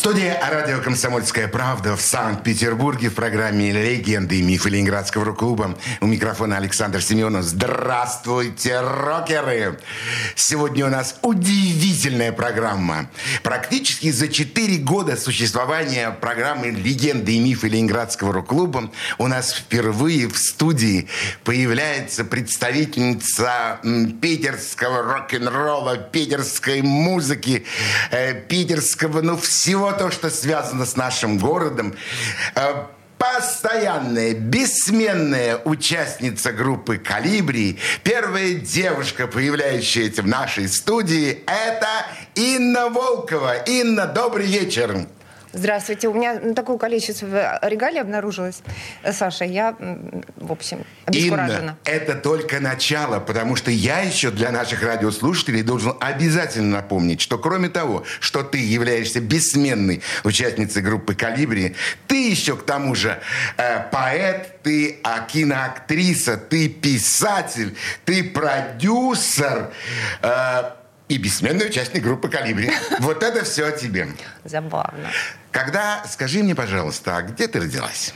студии радио «Комсомольская правда» в Санкт-Петербурге в программе «Легенды и мифы Ленинградского рок-клуба». У микрофона Александр Семенов. Здравствуйте, рокеры! Сегодня у нас удивительная программа. Практически за четыре года существования программы «Легенды и мифы Ленинградского рок-клуба» у нас впервые в студии появляется представительница питерского рок-н-ролла, питерской музыки, э, питерского, ну, всего то, что связано с нашим городом. Э, постоянная, бессменная участница группы «Калибри», первая девушка, появляющаяся в нашей студии, это Инна Волкова. Инна, добрый вечер. Здравствуйте. У меня такое количество регалий обнаружилось. Саша, я, в общем, обескуражена. Инна, это только начало, потому что я еще для наших радиослушателей должен обязательно напомнить, что кроме того, что ты являешься бессменной участницей группы «Калибри», ты еще к тому же э, поэт, ты а, киноактриса, ты писатель, ты продюсер, э, и бессменный участник группы «Калибри». Вот это все о тебе. Забавно. Когда, скажи мне, пожалуйста, а где ты родилась?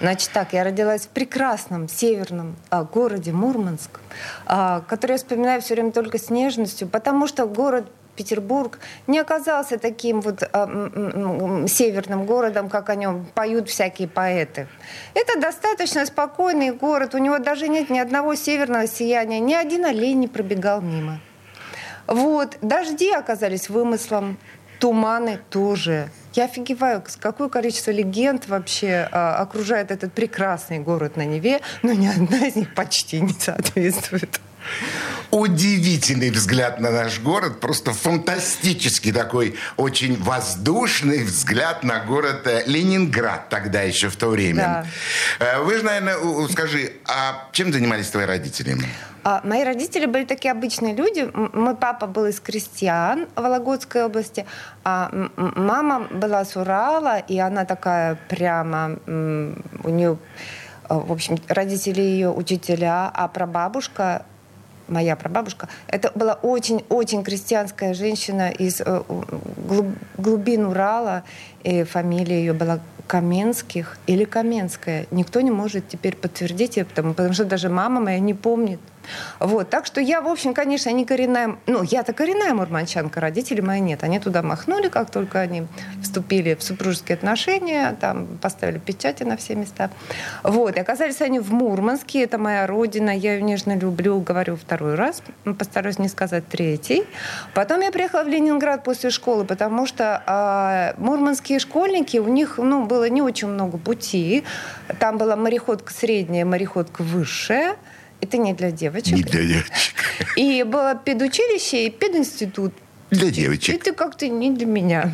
Значит так, я родилась в прекрасном северном а, городе Мурманск, а, который я вспоминаю все время только с нежностью, потому что город Петербург не оказался таким вот а, северным городом, как о нем поют всякие поэты. Это достаточно спокойный город, у него даже нет ни одного северного сияния, ни один олень не пробегал мимо. Вот. Дожди оказались вымыслом, туманы тоже. Я офигеваю, какое количество легенд вообще а, окружает этот прекрасный город на Неве, но ни одна из них почти не соответствует. Удивительный взгляд на наш город, просто фантастический такой, очень воздушный взгляд на город э, Ленинград тогда еще в то время. Да. Э, вы же, наверное, скажи, а чем занимались твои родители? А, мои родители были такие обычные люди. Мой папа был из крестьян Вологодской области, а мама была с Урала, и она такая прямо, у нее, а, в общем, родители ее учителя, а прабабушка моя прабабушка, это была очень-очень крестьянская женщина из э, глубин Урала, и фамилия ее была Каменских или Каменская. Никто не может теперь подтвердить потому, потому что даже мама моя не помнит. Вот, так что я, в общем, конечно, не коренная, ну, я-то коренная мурманчанка, родители мои нет. Они туда махнули, как только они вступили в супружеские отношения, там поставили печати на все места. Вот, и оказались они в Мурманске, это моя родина, я ее нежно люблю, говорю второй раз, постараюсь не сказать третий. Потом я приехала в Ленинград после школы, потому что э, мурманские школьники, у них, ну, было не очень много пути. Там была мореходка средняя, мореходка высшая, это не для девочек. Не для девочек. И было педучилище и пединститут. Для девочек. Это как-то не для меня.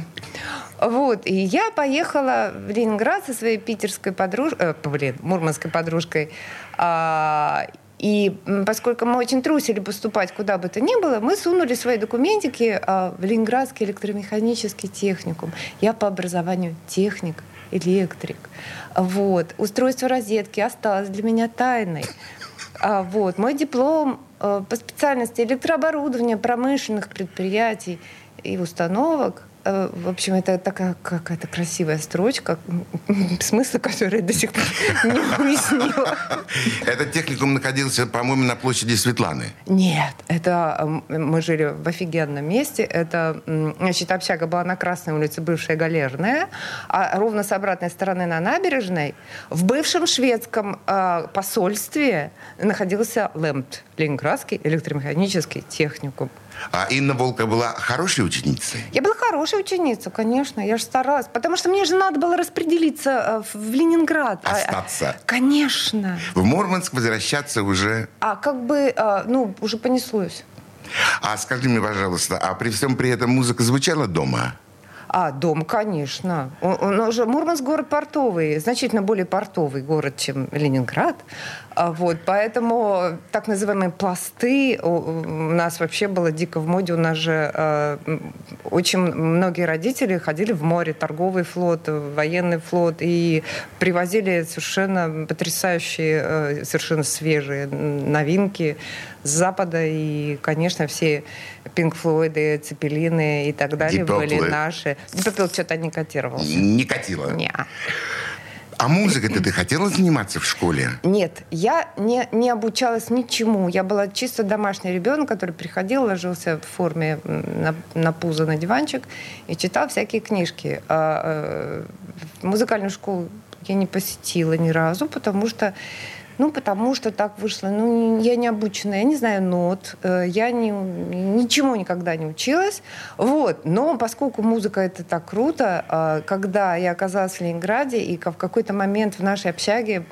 Вот, и я поехала в Ленинград со своей питерской подружкой, э, блин, мурманской подружкой. А, и поскольку мы очень трусили поступать куда бы то ни было, мы сунули свои документики а, в Ленинградский электромеханический техникум. Я по образованию техник, электрик. Вот. Устройство розетки осталось для меня тайной. А, вот. Мой диплом э, по специальности электрооборудования промышленных предприятий и установок в общем, это такая какая-то красивая строчка, смысл которой до сих пор не уяснила. Этот техникум находился, по-моему, на площади Светланы. Нет, это мы жили в офигенном месте. Это, значит, общага была на Красной улице, бывшая Галерная, а ровно с обратной стороны на набережной в бывшем шведском э, посольстве находился ЛЭМТ, Ленинградский электромеханический техникум. А Инна Волка была хорошей ученицей? Я была хорошей ученицей, конечно. Я же старалась. Потому что мне же надо было распределиться э, в Ленинград. А, Остаться? А, конечно. В Мурманск возвращаться уже? А как бы, а, ну, уже понеслось. А скажи мне, пожалуйста, а при всем при этом музыка звучала дома? А, дом, конечно. Он, он уже Мурманск город портовый, значительно более портовый город, чем Ленинград. А вот, поэтому так называемые пласты у нас вообще было дико в моде. У нас же э, очень многие родители ходили в море, торговый флот, военный флот, и привозили совершенно потрясающие, э, совершенно свежие новинки с Запада. И, конечно, все Пинк Флойды, Цепелины и так далее Deep были наши. Deep что-то не котировался. Не катила. Не. А музыкой-то ты хотела заниматься в школе? Нет, я не, не обучалась ничему. Я была чисто домашний ребенок, который приходил, ложился в форме на, на пузо на диванчик и читал всякие книжки. А, э, музыкальную школу я не посетила ни разу, потому что ну, потому что так вышло. Ну, я не обученная, я не знаю нот, э, я не, ничему никогда не училась. Вот. Но поскольку музыка это так круто, э, когда я оказалась в Ленинграде, и в какой-то момент в нашей общаге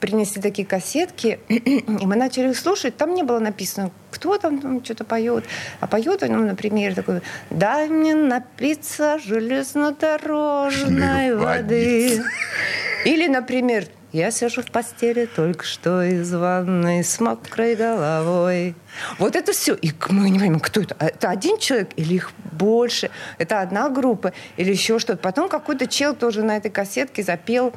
принесли такие кассетки, и мы начали их слушать, там не было написано, кто там, там что-то поет. А поет он, ну, например, такой «Дай мне напиться железнодорожной воды». Или, например, я сижу в постели только что из ванной с мокрой головой. Вот это все. И мы не понимаем, кто это. А Это один человек или их больше? Это одна группа или еще что-то. Потом какой-то чел тоже на этой кассетке запел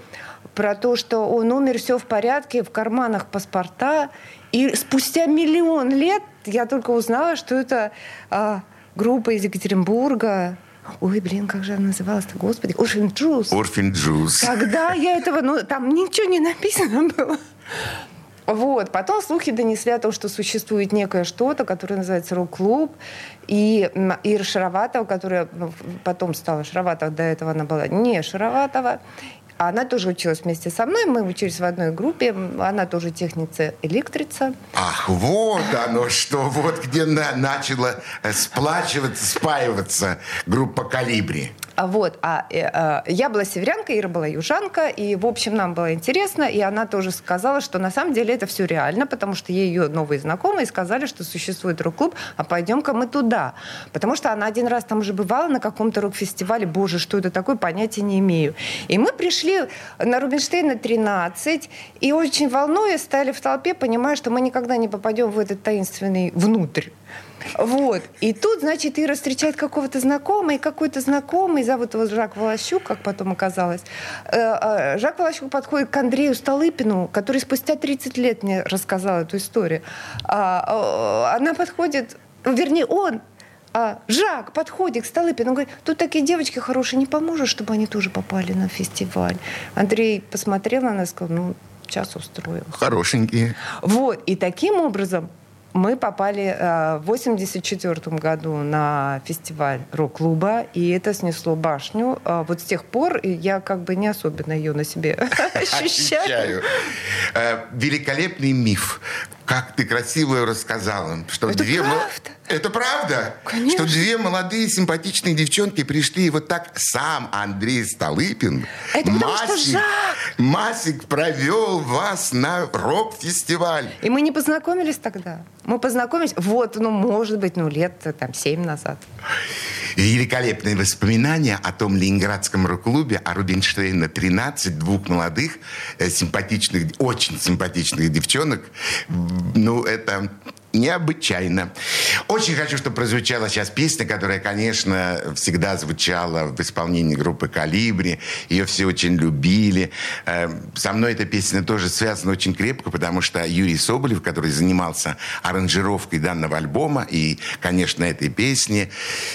про то, что он умер, все в порядке, в карманах паспорта. И спустя миллион лет я только узнала, что это а, группа из Екатеринбурга. Ой, блин, как же она называлась-то, господи. Orphan Juice. Орфин Джуз. Тогда я этого, ну, там ничего не написано было. Вот. Потом слухи донесли о том, что существует некое что-то, которое называется рок-клуб. И Ира Шароватова, которая потом стала Шароватова, до этого она была не Шароватова. Она тоже училась вместе со мной. Мы учились в одной группе. Она тоже техница-электрица. Ах, вот оно что, вот где на- начала э, сплачиваться, спаиваться группа «Калибри». А Вот, а э, э, я была северянка, Ира была южанка, и, в общем, нам было интересно, и она тоже сказала, что на самом деле это все реально, потому что ей ее новые знакомые сказали, что существует рок-клуб, а пойдем-ка мы туда. Потому что она один раз там уже бывала на каком-то рок-фестивале, боже, что это такое, понятия не имею. И мы пришли на Рубинштейна 13, и очень волнуясь, стали в толпе, понимая, что мы никогда не попадем в этот таинственный внутрь. Вот. И тут, значит, Ира встречает какого-то знакомого, и какой-то знакомый, зовут его Жак Волощук, как потом оказалось. Э, э, Жак Волощук подходит к Андрею Столыпину, который спустя 30 лет мне рассказал эту историю. А, э, Она подходит, вернее, он а, Жак подходит к Столыпину, он говорит, тут такие девочки хорошие, не поможешь, чтобы они тоже попали на фестиваль? Андрей посмотрел на нас сказал, ну, сейчас устроим. Хорошенькие. Вот, и таким образом мы попали э, в 84 году на фестиваль рок-клуба, и это снесло башню. А вот с тех пор я как бы не особенно ее на себе ощущаю. Ощущаю. Э, Великолепный миф. Как ты красиво рассказала. Что Это две правда. Это правда? Конечно. Что две молодые симпатичные девчонки пришли, и вот так сам Андрей Столыпин, Это потому что Жак. Масик провел вас на рок-фестиваль. И мы не познакомились тогда. Мы познакомились, вот, ну, может быть, ну, лет э, там семь назад. Великолепные воспоминания о том ленинградском рок-клубе, о Рубинштейна 13, двух молодых, э, симпатичных, очень симпатичных девчонок. Ну, это необычайно. Очень хочу, чтобы прозвучала сейчас песня, которая, конечно, всегда звучала в исполнении группы «Калибри». Ее все очень любили. Э, Со мной эта песня тоже связана очень крепко, потому что Юрий Соболев, который занимался аранжировкой данного альбома и, конечно, этой песни,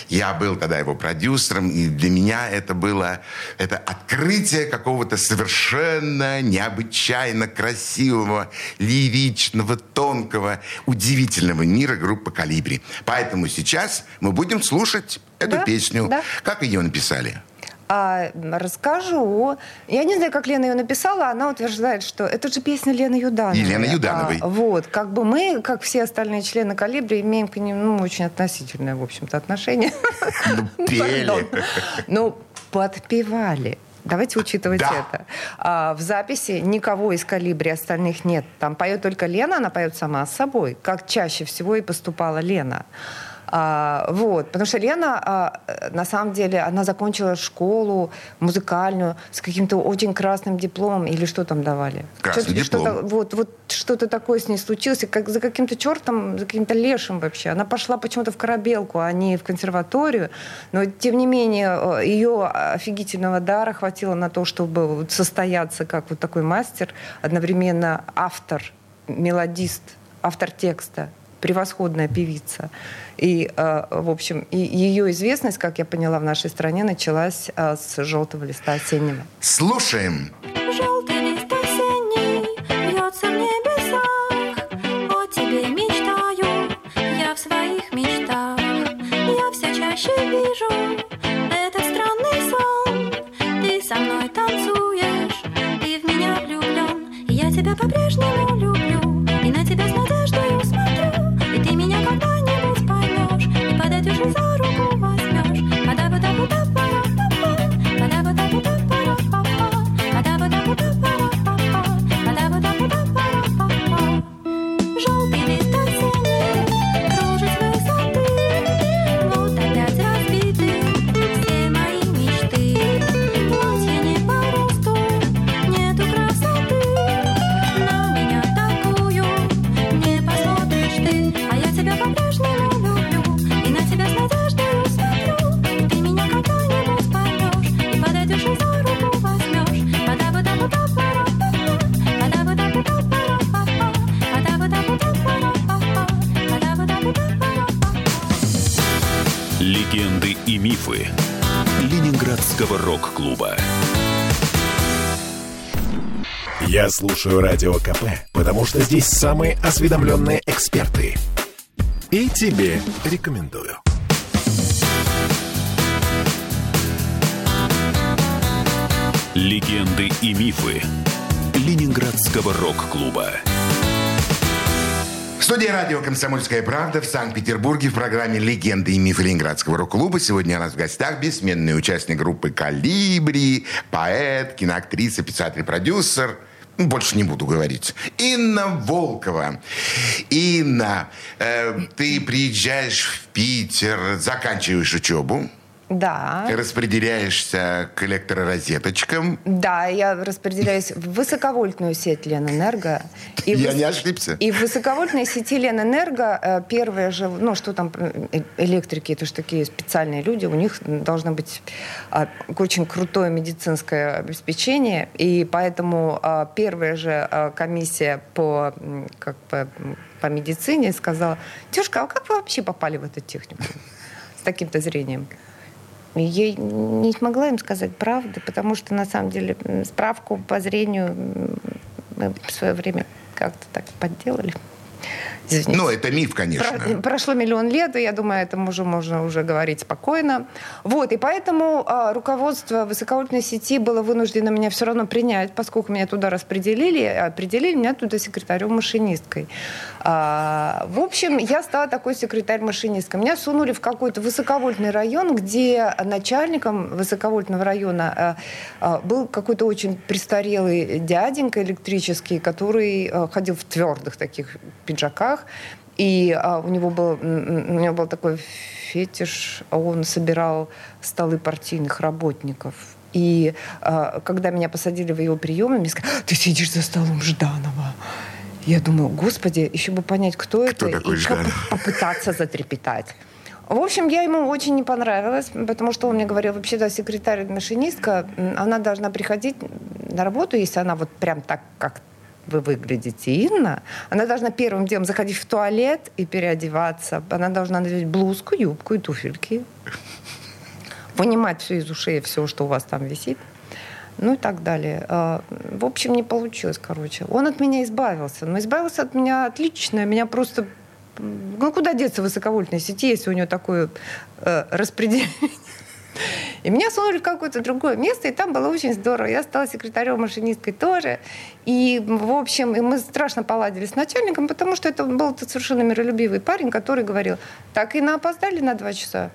я был тогда его продюсером, и для меня это было это открытие какого-то совершенно необычайно красивого, лиричного, тонкого, удивительного мира группы «Калибри». Поэтому сейчас мы будем слушать эту Да, песню. да. Как ее написали? А, расскажу. Я не знаю, как Лена ее написала. Она утверждает, что это же песня Лены Юдановой. Елены Юдановой. А, вот. Как бы мы, как все остальные члены «Калибри», имеем к ним ну, очень относительное, в общем-то, отношение. Ну, пели. Ну, подпевали. Давайте учитывать Да. это. А, в записи никого из «Калибри» остальных нет. Там поет только Лена, она поет сама с собой, как чаще всего и поступала Лена. А, вот, потому что Лена, а, на самом деле, она закончила школу музыкальную с каким-то очень красным дипломом, или что там давали? Красный что диплом. Вот, вот что-то такое с ней случилось, и как за каким-то чертом, за каким-то лешим вообще. Она пошла почему-то в корабелку, а не в консерваторию, но, тем не менее, ее офигительного дара хватило на то, чтобы состояться как вот такой мастер, одновременно автор, мелодист, автор текста, превосходная певица. И, э, в общем, ее известность, как я поняла, в нашей стране началась э, с «Желтого листа осеннего». Слушаем. Желтый Я слушаю Радио КП, потому что здесь самые осведомленные эксперты. И тебе рекомендую. Легенды и мифы Ленинградского рок-клуба. В студии радио «Комсомольская правда» в Санкт-Петербурге в программе «Легенды и мифы Ленинградского рок-клуба». Сегодня у нас в гостях бессменный участник группы «Калибри», поэт, киноактриса, писатель, продюсер. Ну, Больше не буду говорить. Инна Волкова. Инна, э, ты приезжаешь в Питер, заканчиваешь учебу, Да. распределяешься к электророзеточкам. Да, я распределяюсь в высоковольтную сеть Ленэнерго. И Я в- не ошибся. И в высоковольтной сети Ленэнерго э, первые же, ну что там, э, электрики, это же такие специальные люди, у них должно быть а, очень крутое медицинское обеспечение, и поэтому а, первая же а, комиссия по, как бы, по медицине сказала, девушка, а как вы вообще попали в эту технику с таким-то зрением? Ей не смогла им сказать правды, потому что на самом деле справку по зрению мы в свое время как-то так подделали. Извините. Ну, это миф, конечно. Про- прошло миллион лет, и я думаю, это уже можно уже говорить спокойно. Вот, и поэтому а, руководство высоковольтной сети было вынуждено меня все равно принять, поскольку меня туда распределили, определили меня туда секретарем-машинисткой. А, в общем, я стала такой секретарь-машинисткой. Меня сунули в какой-то высоковольтный район, где начальником высоковольтного района а, а, был какой-то очень престарелый дяденька электрический, который а, ходил в твердых таких пиджаках. И а, у него был, у него был такой фетиш, он собирал столы партийных работников. И а, когда меня посадили в его приемы, мне сказали, ты сидишь за столом Жданова. Я думаю, господи, еще бы понять, кто, Кто это, и как попытаться затрепетать. В общем, я ему очень не понравилась, потому что он мне говорил, вообще-то секретарь-машинистка, она должна приходить на работу, если она вот прям так, как вы выглядите, Инна, она должна первым делом заходить в туалет и переодеваться. Она должна надеть блузку, юбку и туфельки. Вынимать все из ушей, все, что у вас там висит. Ну и так далее. А, В общем, не получилось, короче. Он от меня избавился. Но избавился от меня отлично. Меня просто... Ну, куда деться высоковольтной сети, если у него такое э, распределение? И меня сунули в какое-то другое место, и там было очень здорово. Я стала секретарем-машинисткой тоже. И, в общем, и мы страшно поладили с начальником, потому что это был совершенно миролюбивый парень, который говорил, так и на опоздали на два часа.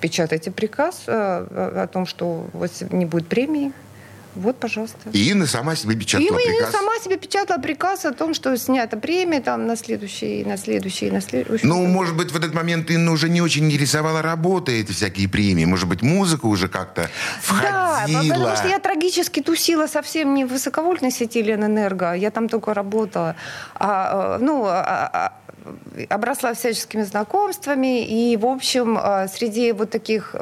Печатайте приказ э, о том, что у вас не будет премии. Вот, пожалуйста. И Инна сама себе И печатала мы- приказ. сама себе печатала приказ о том, что снята премия там на следующий, на следующий, на следующий. Ну, может быть, в этот момент Инна уже не очень интересовала работа, эти всякие премии. Может быть, музыка уже как-то Да, входила. потому что я трагически тусила совсем не в высоковольтной сети Ленэнерго, я там только работала. А, э, ну, а- а- обросла всяческими знакомствами, и, в общем, э, среди вот таких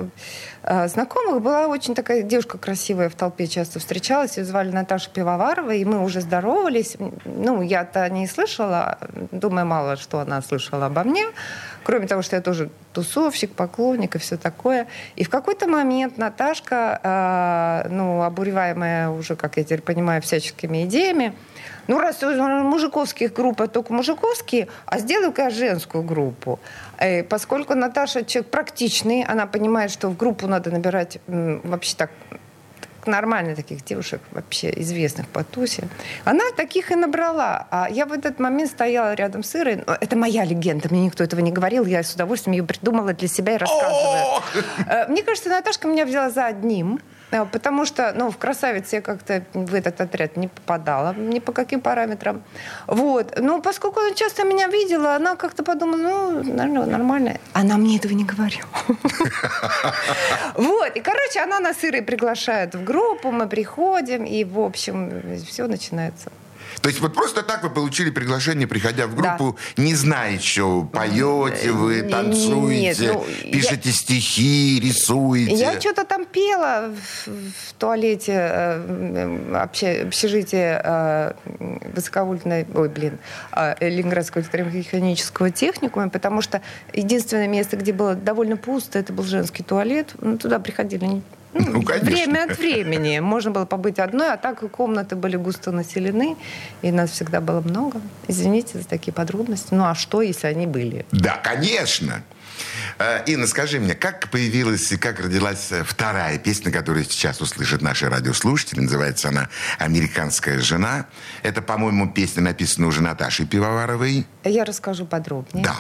э, знакомых была очень такая девушка красивая в толпе, часто встречалась, ее звали Наташа Пивоварова, и мы уже здоровались. Ну, я-то не слышала, думаю, мало что она слышала обо мне, кроме того, что я тоже тусовщик, поклонник и все такое. И в какой-то момент Наташка, э, ну, обуреваемая уже, как я теперь понимаю, всяческими идеями, ну, раз мужиковских группа только мужиковские, а сделаю-ка женскую группу. Э, Поскольку Наташа человек практичный, она понимает, что в группу надо набирать вообще так нормально таких девушек, вообще известных по тусе. Она таких и набрала. А я в этот момент стояла рядом с Ирой. Ну, Это моя легенда, мне никто этого не говорил. Я с удовольствием ее придумала для себя и рассказываю. Э, Мне кажется, Наташка меня взяла за одним. Э, Потому что, ну, в красавице я как-то в этот отряд не попадала, ни по каким параметрам. Вот. Но поскольку она часто меня видела, она как-то подумала, ну, наверное, нормально. Она мне этого не говорила. Вот. И, короче, она нас Ирой приглашает в группу, мы приходим, и, в общем, все начинается. То есть вот просто так вы получили приглашение, приходя в группу, не зная еще, поете вы, танцуете, нет, ну, пишете стихи, рисуете. Я что-то там пела в, в туалете э, общежития э, высоковольтной, ой, блин, э, Ленинградского электромеханического техникума, потому что единственное место, где было довольно пусто, это был женский туалет. Ну, туда приходили ну, конечно. время от времени. Можно было побыть одной, а так комнаты были густо населены, и нас всегда было много. Извините за такие подробности. Ну, а что, если они были? Да, конечно. Э, Инна, скажи мне, как появилась и как родилась э, вторая песня, которую сейчас услышат наши радиослушатели? Называется она «Американская жена». Это, по-моему, песня написана уже Наташей Пивоваровой. Я расскажу подробнее. Да.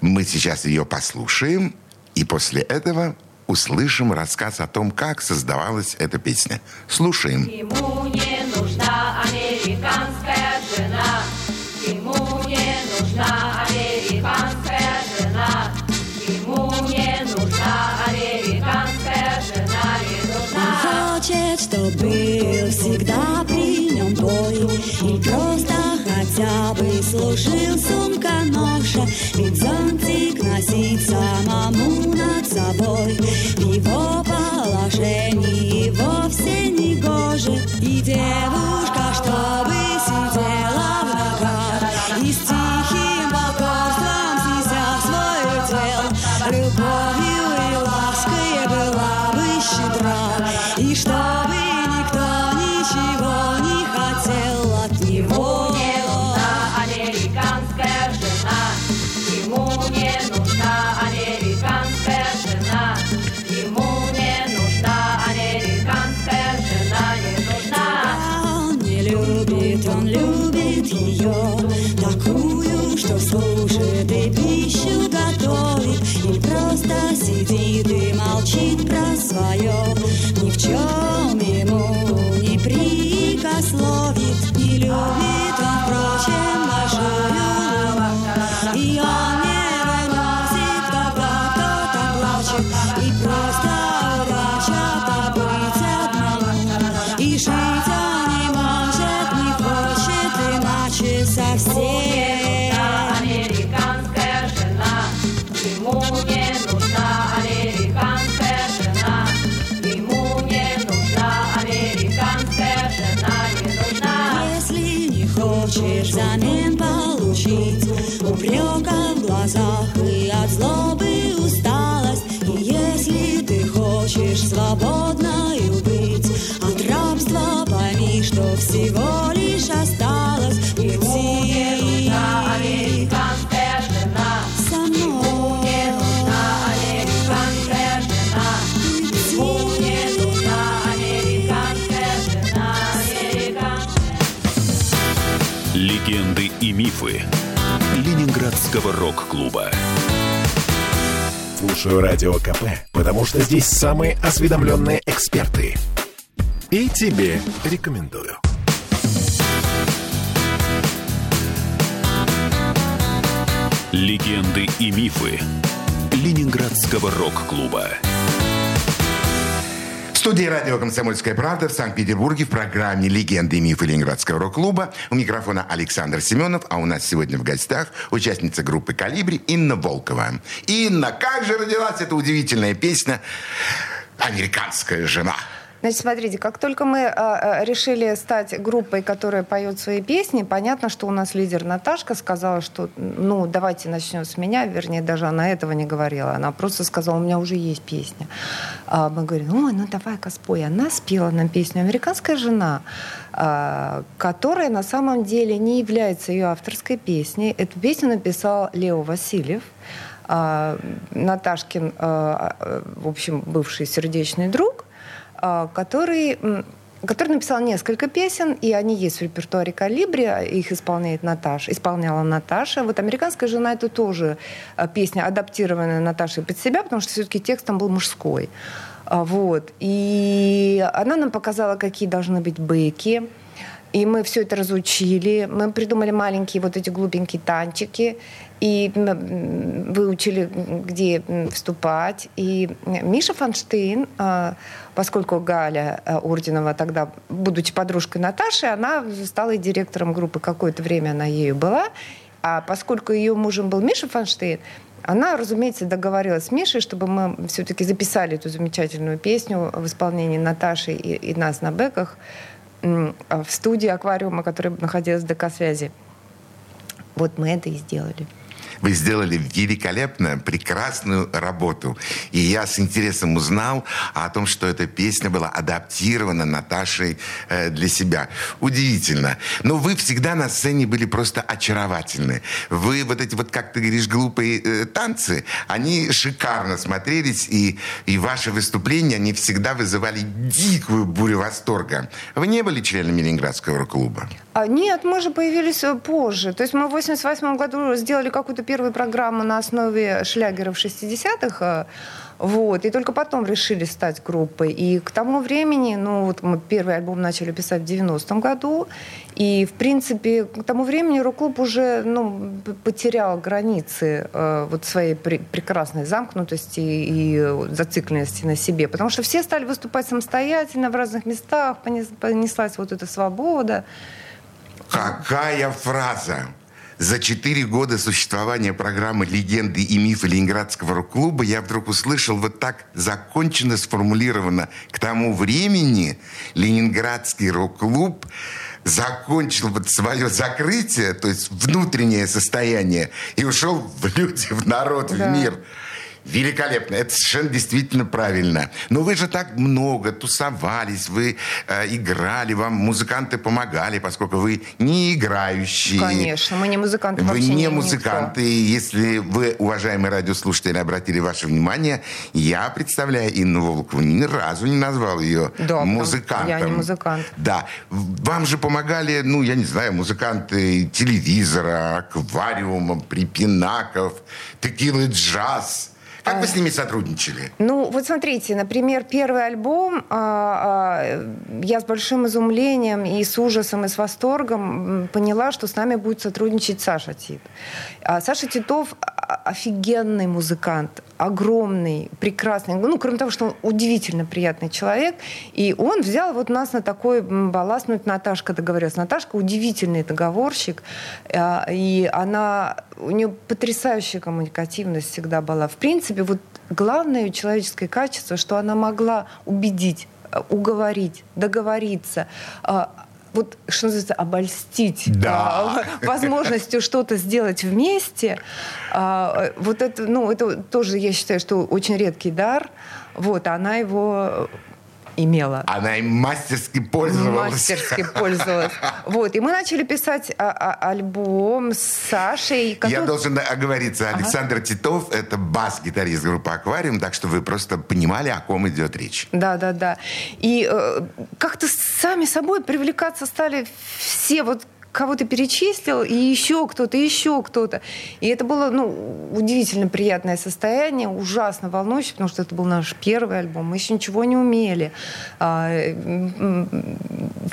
Мы сейчас ее послушаем, и после этого услышим рассказ о том, как создавалась эта песня. Слушаем. Ему не нужна американская жена. Ему не нужна американская жена. Ему не нужна американская жена. Не нужна. Хочет, чтоб был всегда при нем бой И просто хотя бы служил Ленинградского рок-клуба. Слушаю Радио КП, потому что здесь самые осведомленные эксперты. И тебе рекомендую. Легенды и мифы Ленинградского рок-клуба. Студии радио «Комсомольская правда» в Санкт-Петербурге в программе «Легенды и мифы Ленинградского рок-клуба». У микрофона Александр Семенов, а у нас сегодня в гостях участница группы «Калибри» Инна Волкова. Инна, как же родилась эта удивительная песня «Американская жена»? Значит, смотрите, как только мы э, э, решили стать группой, которая поет свои песни, понятно, что у нас лидер Наташка сказала, что, ну, давайте начнем с меня, вернее, даже она этого не говорила, она просто сказала, у меня уже есть песня. А мы говорим, ой, ну давай-ка спой. Она спела нам песню «Американская жена», а, которая на самом деле не является ее авторской песней. Эту песню написал Лео Васильев, Наташкин, в общем, бывший сердечный друг, который, м, который написал несколько песен, и они есть в репертуаре «Калибри», их исполняет Наташа, исполняла Наташа. Вот «Американская жена» — это тоже а, песня, адаптированная Наташей под себя, потому что все-таки текст там был мужской. А, Вот. И она нам показала, какие должны быть бэки, и мы все это разучили. Мы придумали маленькие вот эти глупенькие танчики. И выучили, где вступать. И Миша Фанштейн, а, поскольку Галя а, Орденова тогда, будучи подружкой Наташи, она стала директором группы. Какое-то время она ею была. А поскольку ее мужем был Миша Фанштейн, она, разумеется, договорилась с Мишей, чтобы мы все-таки записали эту замечательную песню в исполнении Наташи и, и нас на бэках в студии аквариума, которая находилась в ДК-связи. Вот мы это и сделали. Вы сделали великолепно, прекрасную работу. И я с интересом узнал о том, что эта песня была адаптирована Наташей э, для себя. Удивительно. Но вы всегда на сцене были просто очаровательны. Вы вот эти вот, как ты говоришь, глупые э, танцы, они шикарно смотрелись, и, и ваши выступления, они всегда вызывали дикую бурю восторга. Вы не были членами Ленинградского рок-клуба? А, нет, мы же появились э, позже. То есть мы в 88 году сделали какую-то первую программу на основе шлягеров 60-х. э, Вот, и только потом решили стать группой. И к тому времени, ну вот мы первый альбом начали писать в 90-м году, и в принципе к тому времени рок-клуб уже ну, потерял границы э, вот своей пре- прекрасной замкнутости и э, зацикленности на себе, потому что все стали выступать самостоятельно в разных местах, понес- понеслась вот эта свобода. Какая фраза! За четыре года существования программы «Легенды и мифы Ленинградского рок-клуба» я вдруг услышал вот так законченно сформулировано. К тому времени Ленинградский рок-клуб закончил вот свое закрытие, то есть внутреннее состояние, и ушел в люди, в народ, Да. в мир. Великолепно. Это совершенно действительно правильно. Но вы же так много тусовались, вы э, играли, вам музыканты помогали, поскольку вы не играющие. Конечно, мы не музыканты Вы не никто. музыканты. И Если вы, уважаемые радиослушатели, обратили ваше внимание, я, представляя Инну Волкову, ни разу не назвал ее Да, музыкантом. я не музыкант. Да. Вам же помогали, ну, я не знаю, музыканты телевизора, аквариума, припинаков, текилы джаз. Как А. вы с ними сотрудничали? Ну, вот смотрите, например, первый альбом а, а, я с большим изумлением и с ужасом, и с восторгом поняла, что с нами будет сотрудничать Саша Тит. А Саша Титов а, офигенный музыкант, огромный, прекрасный. Ну, кроме того, что он удивительно приятный человек. И он взял вот нас на такой балласт, ну, это Наташка договорилась. Наташка удивительный договорщик. А, И она, у нее потрясающая коммуникативность всегда была. В принципе, вот главное человеческое качество, что она могла убедить, э, уговорить, договориться, а, вот что называется, обольстить Да. а, возможностью что-то сделать вместе. А, Вот это, ну, это тоже, я считаю, что очень редкий дар. Вот, она его имела. Она им мастерски пользовалась. Мастерски пользовалась. Вот, и мы начали писать а, а, альбом с Сашей. Я должен оговориться. Александр Титов – это бас-гитарист группы «Аквариум», так что вы просто понимали, о ком идет речь. Да, да, да. И э, как-то сами собой привлекаться стали все вот кого ты перечислил, и еще кто-то, еще кто-то. И это было, ну, удивительно приятное состояние, ужасно волнующее, потому что это был наш первый альбом, мы еще ничего не умели. А,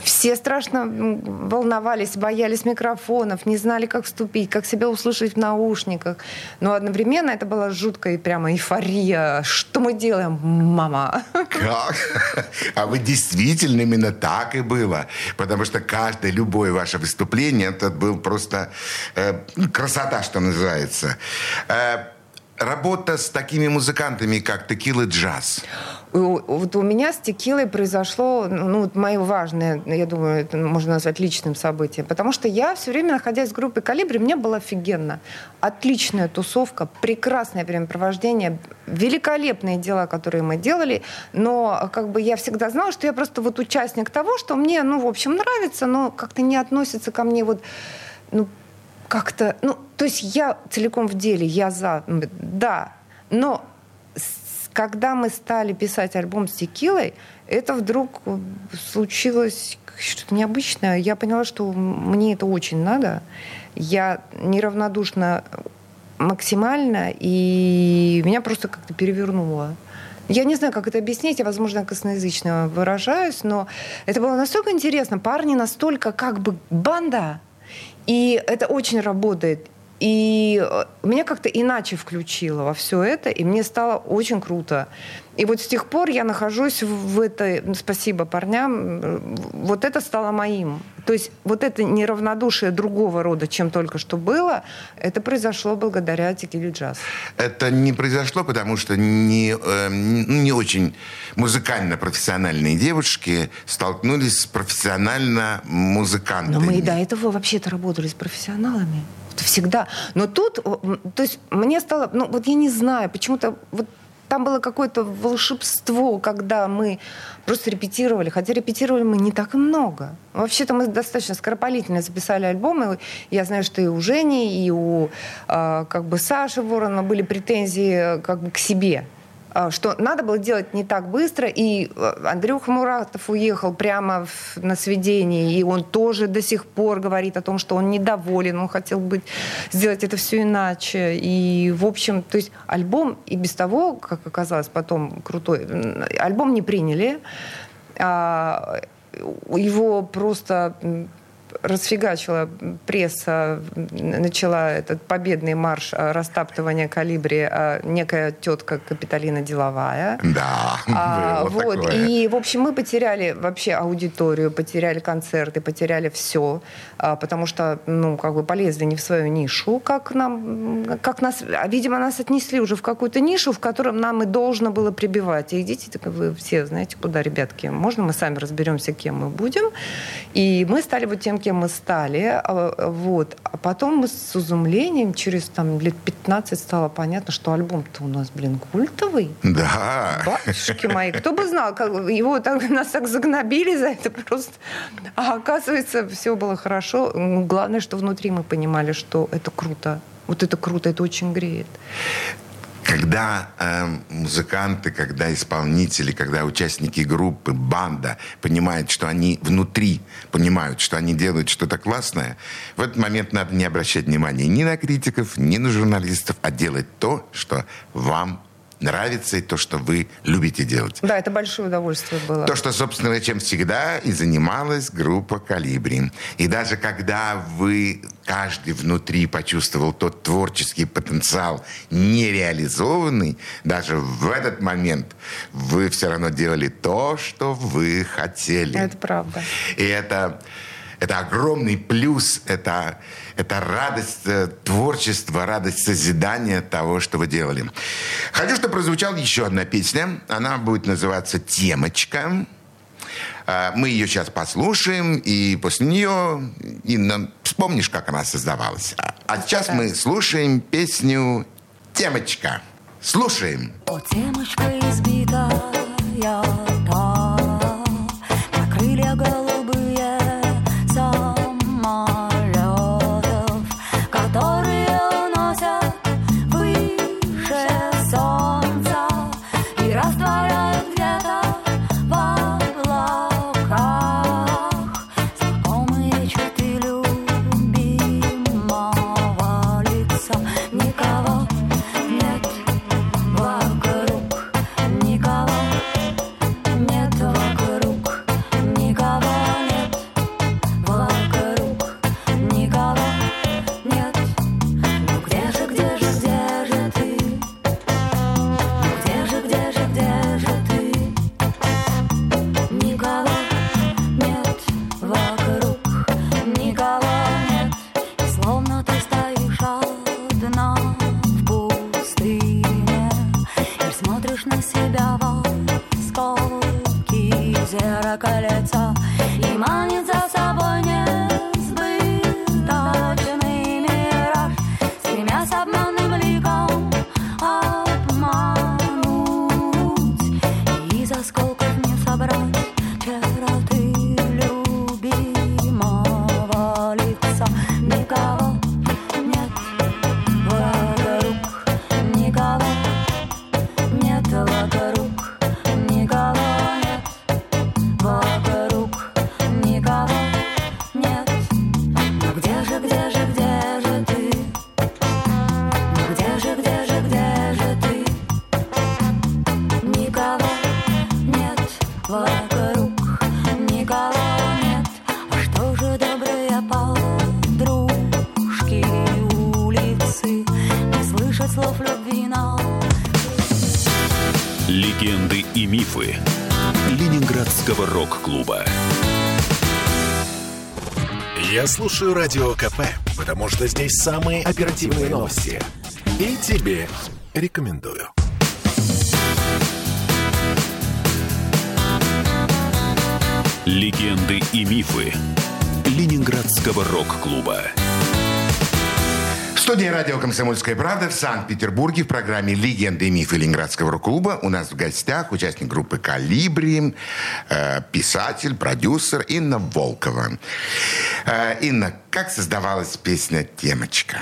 Все страшно волновались, боялись микрофонов, не знали, как вступить, как себя услышать в наушниках. Но одновременно это была жуткая прямо эйфория. Что мы делаем, мама? Как? А вы действительно именно так и было. Потому что каждое, любое ваше выступление, это был просто э, красота, что называется. Э, работа с такими музыкантами, как Текила Джаз. Вот у меня с текилой произошло, ну, вот мое важное, я думаю, это можно назвать личным событием, потому что я все время, находясь в группе «Калибри», мне было офигенно. Отличная тусовка, прекрасное времяпровождение, великолепные дела, которые мы делали, но как бы я всегда знала, что я просто вот участник того, что мне, ну, в общем, нравится, но как-то не относится ко мне вот, ну, как-то, ну, то есть я целиком в деле, я за, да, но когда мы стали писать альбом с текилой, это вдруг э, случилось что-то необычное. Я поняла, что мне это очень надо. Я неравнодушна максимально, и меня просто как-то перевернуло. Я не знаю, как это объяснить, я, возможно, косноязычно выражаюсь, но это было настолько интересно. Парни настолько как бы банда, и это очень работает. И э, меня как-то иначе включило во все это, и мне стало очень круто. И вот с тех пор я нахожусь в этой, ну, спасибо парням, э, вот это стало моим. То есть вот это неравнодушие другого рода, чем только что было, это произошло благодаря текиле джаз. Это не произошло, потому что не, э, не не очень музыкально-профессиональные девушки столкнулись с профессионально музыкантами. Но мы и до этого вообще-то работали с профессионалами. Это всегда. Но тут, то есть мне стало, ну вот я не знаю, почему-то вот там было какое-то волшебство, когда мы просто репетировали, хотя репетировали мы не так и много. Вообще-то мы достаточно скоропалительно записали альбом, и я знаю, что и у Жени, и у э, как бы Саши Ворона были претензии э, как бы к себе что надо было делать не так быстро, и э, Андрюха Муратов уехал прямо в- на сведение, и он тоже до сих пор говорит о том, что он недоволен, он хотел быть, сделать это все иначе, и, в общем, то есть альбом и без того, как оказалось потом крутой, альбом не приняли, а, его просто расфигачила пресса, начала этот победный марш а, растаптывания калибри а, некая тетка Капиталина Деловая. Да, А, было вот. такое. И, в общем, мы потеряли вообще аудиторию, потеряли концерты, потеряли все, потому что, ну, как бы полезли не в свою нишу, как нам, как нас, а, видимо, нас отнесли уже в какую-то нишу, в котором нам и должно было прибивать. И идите, так вы все знаете, куда, ребятки, можно мы сами разберемся, кем мы будем. И мы стали вот тем, кем мы стали. а, Вот. А потом мы с изумлением через там, лет 15 стало понятно, что альбом-то у нас, блин, культовый. Да. Батюшки мои, кто бы знал, как его так, нас так загнобили за это просто. А оказывается, все было хорошо. Ну, Главное, что внутри мы понимали, что это круто. Вот это круто, это очень греет. Когда э, музыканты, когда исполнители, когда участники группы, банда понимают, что они внутри понимают, что они делают что-то классное, в этот момент надо не обращать внимания ни на критиков, ни на журналистов, а делать то, что вам нравится и то, что вы любите делать. Да, это большое удовольствие было. То, что, собственно, чем всегда и занималась группа «Калибри». И даже когда вы, каждый внутри почувствовал тот творческий потенциал нереализованный, даже в этот момент вы все равно делали то, что вы хотели. Это правда. И это, это огромный плюс, это, это радость э, творчества, радость созидания того, что вы делали. Хочу, чтобы прозвучала еще одна песня. Она будет называться «Темочка». А, Мы ее сейчас послушаем, и после нее, Инна, вспомнишь, как она создавалась. А- сейчас мы слушаем песню «Темочка». Слушаем. О, темочка избитая Ленинградского рок-клуба. Я слушаю Радио КП, потому что здесь самые оперативные новости. И тебе рекомендую. Легенды и мифы Ленинградского рок-клуба. Студии радио «Комсомольская правда» в Санкт-Петербурге в программе «Легенды и мифы Ленинградского рок-клуба» у нас в гостях участник группы «Калибри», э, писатель, продюсер Инна Волкова. Э, Инна, как создавалась песня «Темочка»?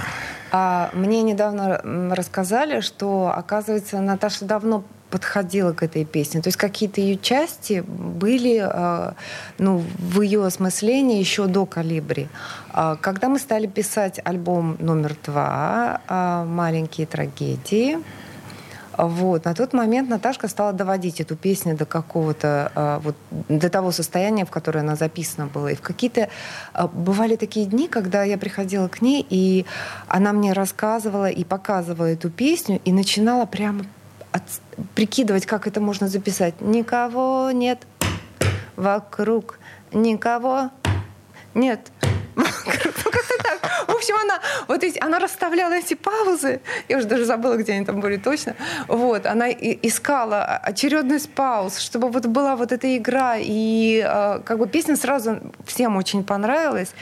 А мне недавно рассказали, что, оказывается, Наташа давно подходила к этой песне. То есть какие-то ее части были э, ну, в ее осмыслении еще до «Калибри». А Когда мы стали писать альбом номер два а, «Маленькие трагедии», вот. На тот момент Наташка стала доводить эту песню до какого-то, а, вот, до того состояния, в которое она записана была. И в какие-то... а, Бывали такие дни, когда я приходила к ней, и она мне рассказывала и показывала эту песню, и начинала прямо от- прикидывать, как это можно записать. Никого нет вокруг, никого нет вокруг. Ну. В общем, она, вот эти, она расставляла эти паузы. Я уже даже забыла, где они там были точно. Вот, она искала очередность пауз, чтобы вот была вот эта игра. И э, как бы песня сразу всем очень понравилась.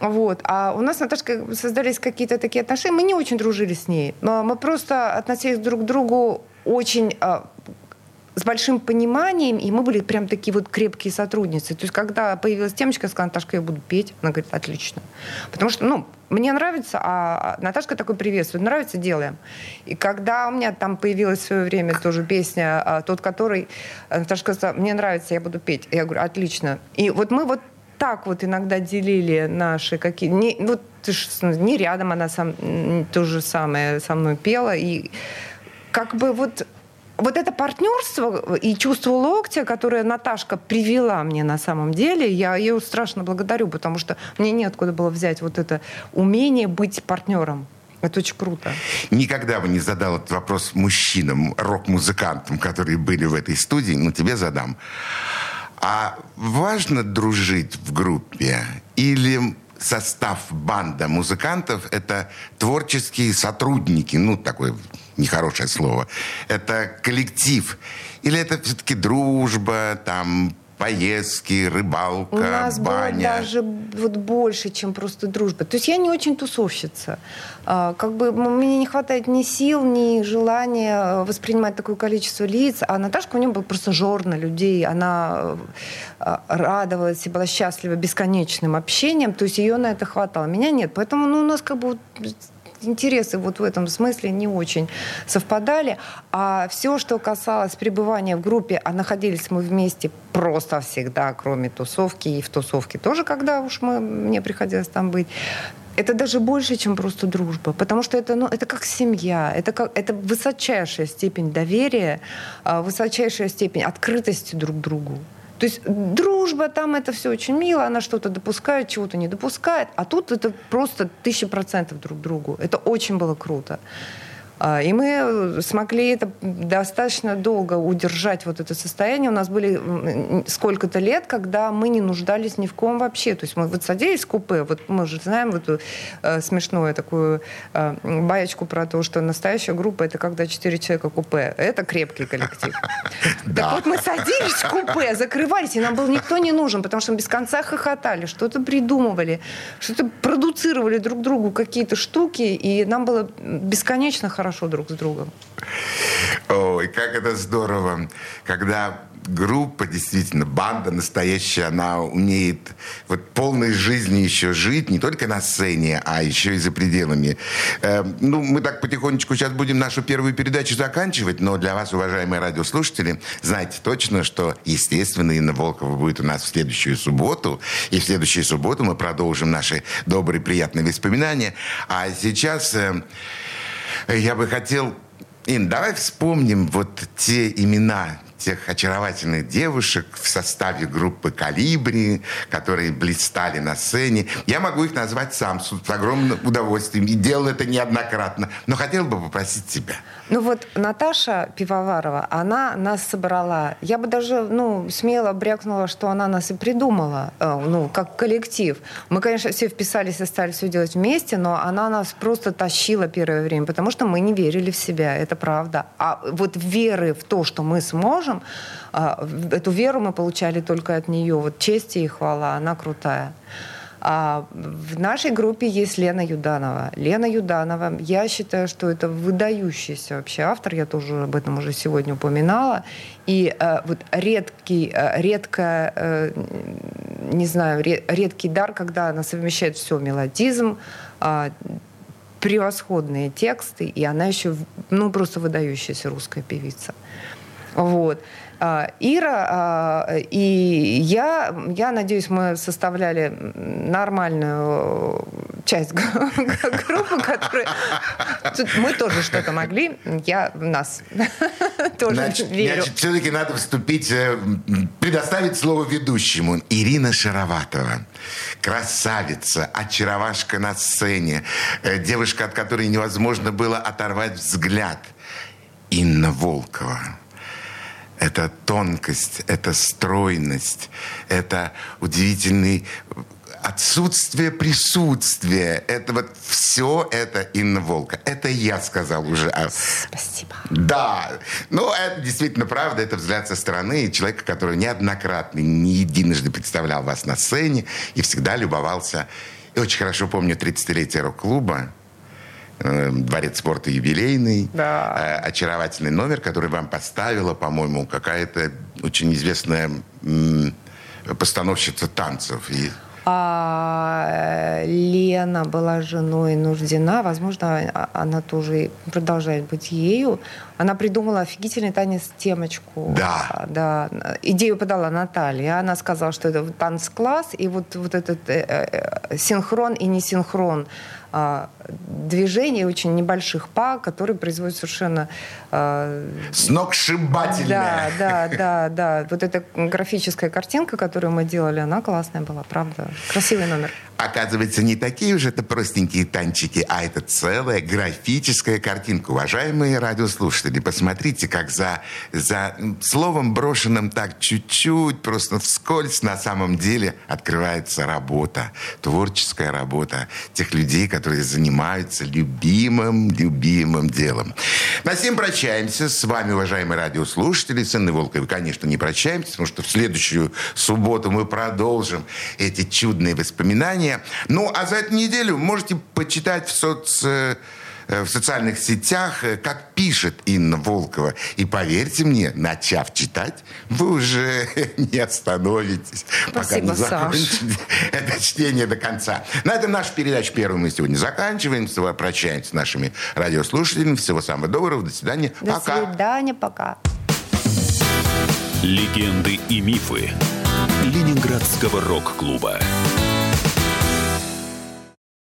Вот. А у нас Наташкой создались какие-то такие отношения. Мы не очень дружили с ней. Но мы просто относились друг к другу очень э, с большим пониманием, и мы были прям такие вот крепкие сотрудницы. То есть, когда появилась темочка, я сказала, Наташка, я буду петь. Она говорит, отлично. Потому что, ну, мне нравится, а Наташка такой приветствует. Нравится, делаем. И когда у меня там появилась в свое время тоже песня, а, тот, который... а, Наташка сказала, мне нравится, я буду петь. Я говорю, отлично. И вот мы вот так вот иногда делили наши какие... Не, ну, ты ж, не рядом она сам, то же самое со мной пела. И как бы вот вот это партнерство и чувство локтя, которое Наташка привела мне на самом деле, я ее страшно благодарю, потому что мне неоткуда было взять вот это умение быть партнером. Это очень круто. Никогда бы не задал этот вопрос мужчинам, рок-музыкантам, которые были в этой студии, но тебе задам. А важно дружить в группе? Или состав банда музыкантов – это творческие сотрудники, ну, такое нехорошее слово, это коллектив? Или это все-таки дружба, там, поездки, рыбалка, У нас было баня? даже вот больше, чем просто дружба. То есть я не очень тусовщица. А, Как бы мне не хватает ни сил, ни желания э, воспринимать такое количество лиц. А Наташка у нее был просто жор на людей. Она э, радовалась и была счастлива бесконечным общением. То есть ее на это хватало. Меня нет. Поэтому ну, у нас как бы интересы вот в этом смысле не очень совпадали. А все, что касалось пребывания в группе, а находились мы вместе просто всегда, кроме тусовки, и в тусовке тоже, когда уж мы, мне приходилось там быть, это даже больше, чем просто дружба, потому что это, ну, это как семья, это, как, это высочайшая степень доверия, а, высочайшая степень открытости друг к другу. То есть дружба, там это все очень мило, она что-то допускает, чего-то не допускает, а тут это просто тысяча процентов друг другу. Это очень было круто. А, И мы смогли это достаточно долго удержать, вот это состояние. У нас были сколько-то лет, когда мы не нуждались ни в ком вообще. То есть мы вот садились в купе, вот мы же знаем вот эту э, смешную такую э, баечку про то, что настоящая группа это когда четыре человека купе. Это крепкий коллектив. Так вот мы садились в купе, закрывались, и нам был никто не нужен, потому что мы без конца хохотали, что-то придумывали, что-то продуцировали друг другу какие-то штуки, и нам было бесконечно хорошо друг с другом. Ой, как это здорово, когда группа, действительно, банда настоящая, она умеет вот полной жизнью еще жить, не только на сцене, а еще и за пределами. Э, ну, мы так потихонечку сейчас будем нашу первую передачу заканчивать, но для вас, уважаемые радиослушатели, знайте точно, что, естественно, Инна Волкова будет у нас в следующую субботу, и в следующую субботу мы продолжим наши добрые, приятные воспоминания. А сейчас э, я бы хотел Ин, давай вспомним вот те имена тех очаровательных девушек в составе группы «Калибри», которые блистали на сцене. Я могу их назвать сам с огромным удовольствием. И делал это неоднократно. Но хотел бы попросить тебя. Ну вот Наташа Пивоварова, она нас собрала. Я бы даже, ну, смело брякнула, что она нас и придумала, э, ну, как коллектив. Мы, конечно, все вписались и стали все делать вместе, но она нас просто тащила первое время, потому что мы не верили в себя, это правда. А вот веры в то, что мы сможем, а, в- эту веру мы получали только от нее. Вот честь и хвала, она крутая. А в нашей группе есть Лена Юданова. Лена Юданова, я считаю, что это выдающийся вообще автор, я тоже об этом уже сегодня упоминала. И э, вот редкий, э, редко, э, не знаю, ре- редкий дар, когда она совмещает все, мелодизм, а, превосходные тексты, и она еще, ну, просто выдающаяся русская певица. Вот. А, Ира а, и я, я надеюсь, мы составляли нормальную часть группы, которая... Мы тоже что-то могли, я в нас тоже Значит, верю. значит, все-таки надо вступить, э, предоставить слово ведущему. Ирина Шароватова. Красавица, очаровашка на сцене. э, девушка, от которой невозможно было оторвать взгляд. Инна Волкова. Это тонкость, это стройность, это удивительный отсутствие присутствия. Это вот все это Инна Волка. Это я сказал уже. А Спасибо. да, ну это действительно правда, это взгляд со стороны и человека, который неоднократно, не единожды представлял вас на сцене и всегда любовался. И очень хорошо помню 30-летие рок-клуба, Дворец спорта юбилейный, Да. э, очаровательный номер, который вам поставила, по-моему, какая-то очень известная постановщица танцев. И А, Лена была женой Нуждина, возможно, а- она тоже продолжает быть ею. Она придумала офигительный танец темочку. Да. Да. Идею подала Наталья. Она сказала, что это танц-класс, и вот, вот этот э, э, синхрон и несинхрон а, движений очень небольших па, которые производят совершенно а, сногсшибательная. да, да, да, да. Вот эта графическая картинка, которую мы делали, она классная была, правда. Красивый номер. Оказывается, не такие уже это простенькие танчики, а это целая графическая картинка. Уважаемые радиослушатели, посмотрите, как за, за словом, брошенным так чуть-чуть, просто вскользь, на самом деле открывается работа, творческая работа тех людей, которые занимаются любимым, любимым делом. На всем прощаемся. С вами, уважаемые радиослушатели, с Инной Волковой, конечно, не прощаемся, потому что в следующую субботу мы продолжим эти чудные воспоминания. Ну, а за эту неделю можете почитать в соц э, в социальных сетях, э, как пишет Инна Волкова. И поверьте мне, начав читать, вы уже не остановитесь, пока Спасибо, не Саш. закончите это чтение до конца. На этом нашу передачу первую мы сегодня заканчиваем. С вами Прощаемся с нашими радиослушателями. Всего самого доброго. До свидания. До Пока. свидания, пока. Легенды и мифы Ленинградского рок-клуба.